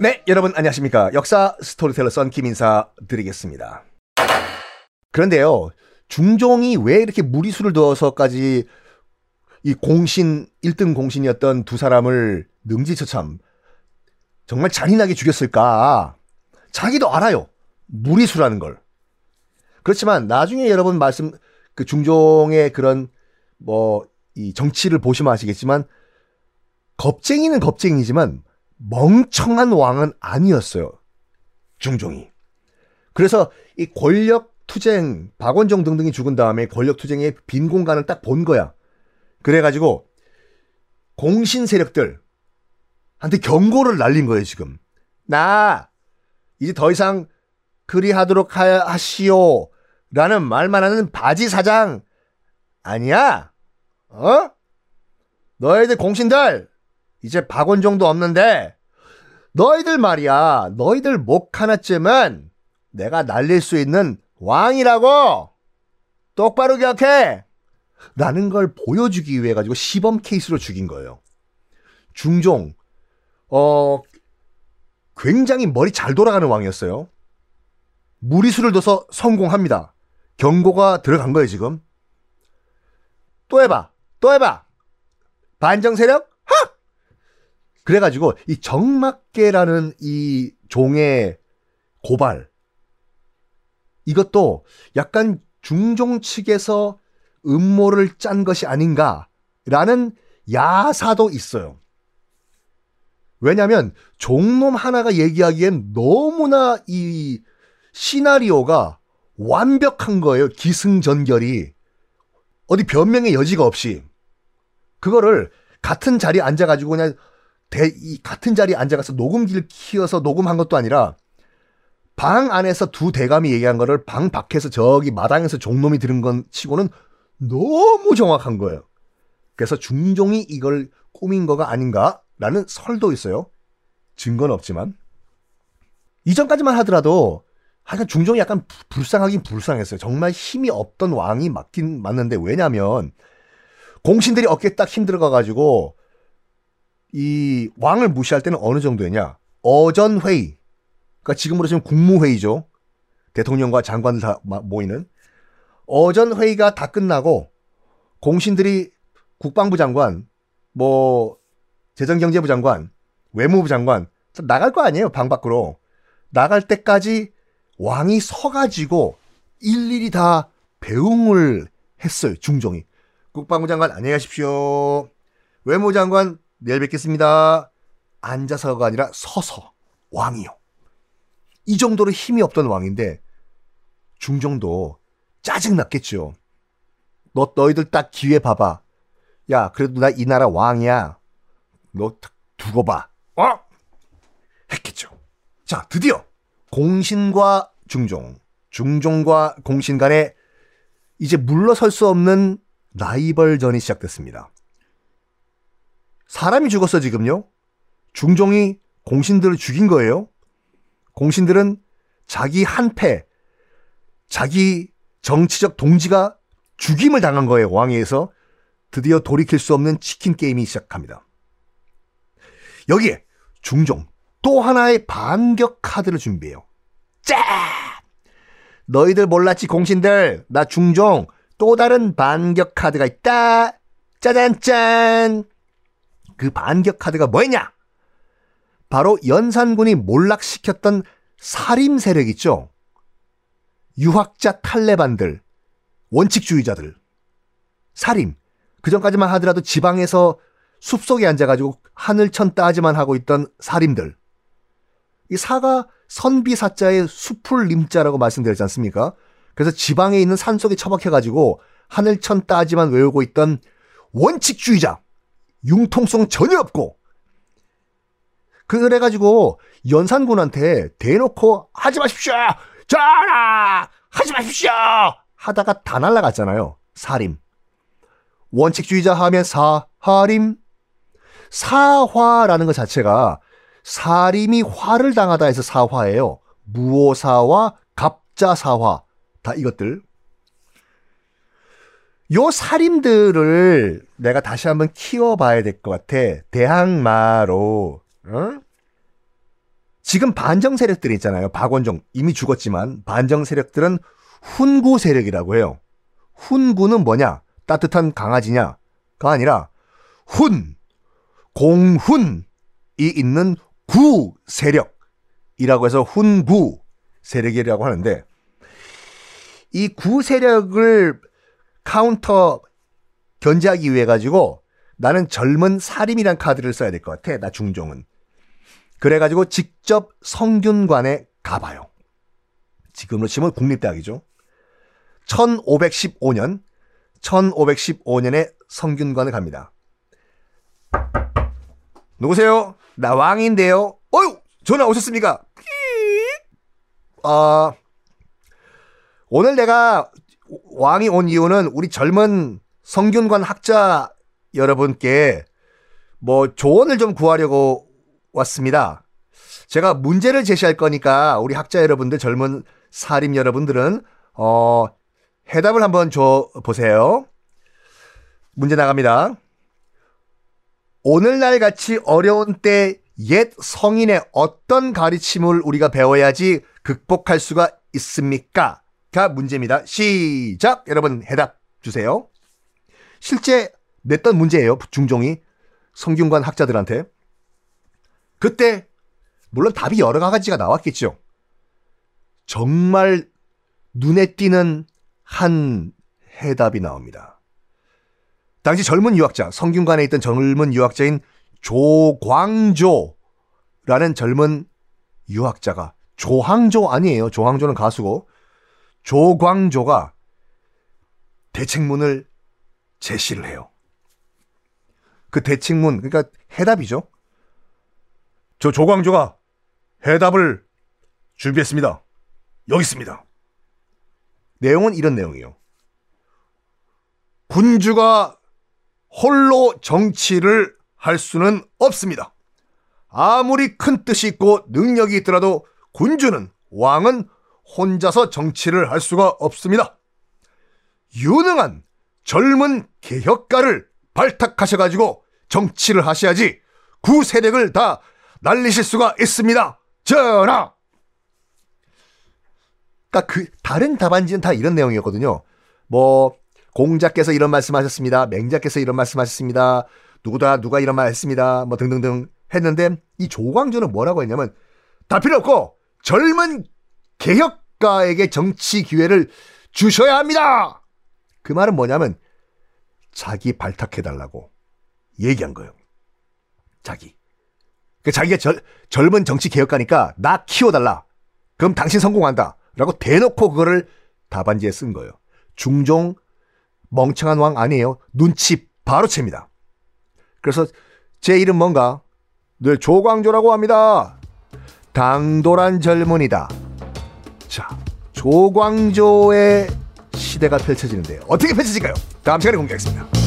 네, 여러분 안녕하십니까. 역사 스토리텔러 썬킴 인사 드리겠습니다. 그런데요, 중종이 왜 이렇게 무리수를 두어서까지 이 공신, 1등 공신이었던 두 사람을 능지처참 정말 잔인하게 죽였을까? 자기도 알아요. 무리수라는 걸. 그렇지만 나중에 여러분 말씀, 그 중종의 그런 뭐, 이 정치를 보시면 아시겠지만, 겁쟁이는 겁쟁이지만, 멍청한 왕은 아니었어요. 중종이. 그래서 이 권력 투쟁, 박원종 등등이 죽은 다음에 권력 투쟁의 빈 공간을 딱 본 거야. 그래가지고 공신 세력들 한테 경고를 날린 거예요, 지금. 나 이제 더 이상 그리하도록 하시오. 라는 말만 하는 바지 사장 아니야? 어? 너희들 공신들 이제 박원종도 없는데 너희들 말이야. 너희들 목 하나쯤은 내가 날릴 수 있는 왕이라고 똑바로 기억해. 라는 걸 보여주기 위해 가지고 시범 케이스로 죽인 거예요. 중종. 어 굉장히 머리 잘 돌아가는 왕이었어요. 무리수를 둬서 성공합니다. 경고가 들어간 거예요 지금. 또 해봐. 또 해봐. 반정 세력 그래가지고 이 정막계라는 이 종의 고발 이것도 약간 중종 측에서 음모를 짠 것이 아닌가라는 야사도 있어요. 왜냐하면 종놈 하나가 얘기하기엔 너무나 이 시나리오가 완벽한 거예요. 기승전결이 어디 변명의 여지가 없이 그거를 같은 자리에 앉아가지고 그냥 대, 이 같은 자리에 앉아가서 녹음기를 키워서 녹음한 것도 아니라 방 안에서 두 대감이 얘기한 거를 방 밖에서 저기 마당에서 종놈이 들은 건 치고는 너무 정확한 거예요. 그래서 중종이 이걸 꾸민 거가 아닌가라는 설도 있어요. 증거는 없지만. 이전까지만 하더라도 하여간 중종이 약간 불쌍하긴 불쌍했어요. 정말 힘이 없던 왕이 맞긴 맞는데 왜냐면 공신들이 어깨 딱 힘들어가가지고 이 왕을 무시할 때는 어느 정도였냐? 어전 회의. 그러니까 지금으로 치면 국무회의죠. 대통령과 장관들 다 모이는 어전 회의가 다 끝나고 공신들이 국방부 장관, 뭐 재정경제부 장관, 외무부 장관 나갈 거 아니에요 방 밖으로 나갈 때까지 왕이 서가지고 일일이 다 배웅을 했어요 중종이 국방부 장관 안녕히 가십시오 외무부 장관 내일 뵙겠습니다. 앉아서가 아니라 서서 왕이요. 이 정도로 힘이 없던 왕인데 중종도 짜증 났겠죠. 너 너희들 딱 기회 봐봐. 야 그래도 나 이 나라 왕이야. 너 두고 봐. 어? 했겠죠. 자 드디어 공신과 중종, 중종과 공신 간에 이제 물러설 수 없는 라이벌전이 시작됐습니다. 사람이 죽었어, 지금요. 중종이 공신들을 죽인 거예요. 공신들은 자기 한패, 자기 정치적 동지가 죽임을 당한 거예요, 왕위에서. 드디어 돌이킬 수 없는 치킨 게임이 시작합니다. 여기에 중종 또 하나의 반격 카드를 준비해요. 짜! 너희들 몰랐지, 공신들. 나 중종 또 다른 반격 카드가 있다. 짜잔 짠! 그 반격 카드가 뭐였냐? 바로 연산군이 몰락시켰던 살림 세력 있죠? 유학자 탈레반들, 원칙주의자들, 살림. 그 전까지만 하더라도 지방에서 숲속에 앉아가지고 하늘천 따지만 하고 있던 살림들. 이 사가 선비사자의 숲을 림자라고 말씀드렸지 않습니까? 그래서 지방에 있는 산속에 처박혀가지고 하늘천 따지만 외우고 있던 원칙주의자. 융통성 전혀 없고. 그래가지고 연산군한테 대놓고 하지 마십시오! 전하! 하지 마십시오! 하다가 다 날라갔잖아요. 사림. 원칙주의자 하면 사하림. 사화라는 것 자체가 사림이 화를 당하다 해서 사화예요. 무오사와 갑자사화. 다 이것들 요 살인들을 내가 다시 한번 키워봐야 될 것 같아. 대항마로. 어? 지금 반정 세력들이 있잖아요. 박원종 이미 죽었지만 반정 세력들은 훈구 세력이라고 해요. 훈구는 뭐냐? 따뜻한 강아지냐가 아니라 훈, 공훈이 있는 구 세력이라고 해서 훈구 세력이라고 하는데 이 구 세력을 카운터 견제하기 위해 가지고 나는 젊은 살인이란 카드를 써야 될 것 같아. 나 중종은. 그래가지고 직접 성균관에 가봐요. 지금으로 치면 국립대학이죠. 1515년, 1515년에 성균관을 갑니다. 누구세요? 나 왕인데요. 어유 전화 오셨습니까? 아, 오늘 내가 왕이 온 이유는 우리 젊은 성균관 학자 여러분께 뭐 조언을 좀 구하려고 왔습니다. 제가 문제를 제시할 거니까 우리 학자 여러분들 젊은 사림 여러분들은 어 해답을 한번 줘 보세요. 문제 나갑니다. 오늘날 같이 어려운 때 옛 성인의 어떤 가르침을 우리가 배워야지 극복할 수가 있습니까? 가 문제입니다. 시작! 여러분 해답 주세요. 실제 냈던 문제예요. 중종이 성균관 학자들한테. 그때 물론 답이 여러 가지가 나왔겠죠. 정말 눈에 띄는 한 해답이 나옵니다. 당시 젊은 유학자, 성균관에 있던 젊은 유학자인 조광조라는 젊은 유학자가 조항조 아니에요. 조항조는 가수고 조광조가 대책문을 제시를 해요. 그 대책문, 그러니까 해답이죠. 저 조광조가 해답을 준비했습니다. 여기 있습니다. 내용은 이런 내용이에요. 군주가 홀로 정치를 할 수는 없습니다. 아무리 큰 뜻이 있고 능력이 있더라도 군주는 왕은 혼자서 정치를 할 수가 없습니다. 유능한 젊은 개혁가를 발탁하셔가지고 정치를 하셔야지 구 세력을 다 날리실 수가 있습니다. 전하! 그러니까 그 다른 답안지는 다 이런 내용이었거든요. 뭐 공자께서 이런 말씀하셨습니다. 맹자께서 이런 말씀하셨습니다. 누구다 누가 이런 말했습니다. 뭐 등등등 했는데 이 조광조는 뭐라고 했냐면 다 필요 없고 젊은 개혁가에게 정치 기회를 주셔야 합니다. 그 말은 뭐냐면 자기 발탁해달라고 얘기한 거예요. 자기. 그 자기가 절, 젊은 정치 개혁가니까 나 키워달라. 그럼 당신 성공한다. 라고 대놓고 그거를 답안지에 쓴 거예요. 중종 멍청한 왕 아니에요. 눈치 바로 챕니다. 그래서 제 이름 뭔가? 늘 네, 조광조라고 합니다. 당돌한 젊은이다. 자, 조광조의 시대가 펼쳐지는데 어떻게 펼쳐질까요? 다음 시간에 공개하겠습니다.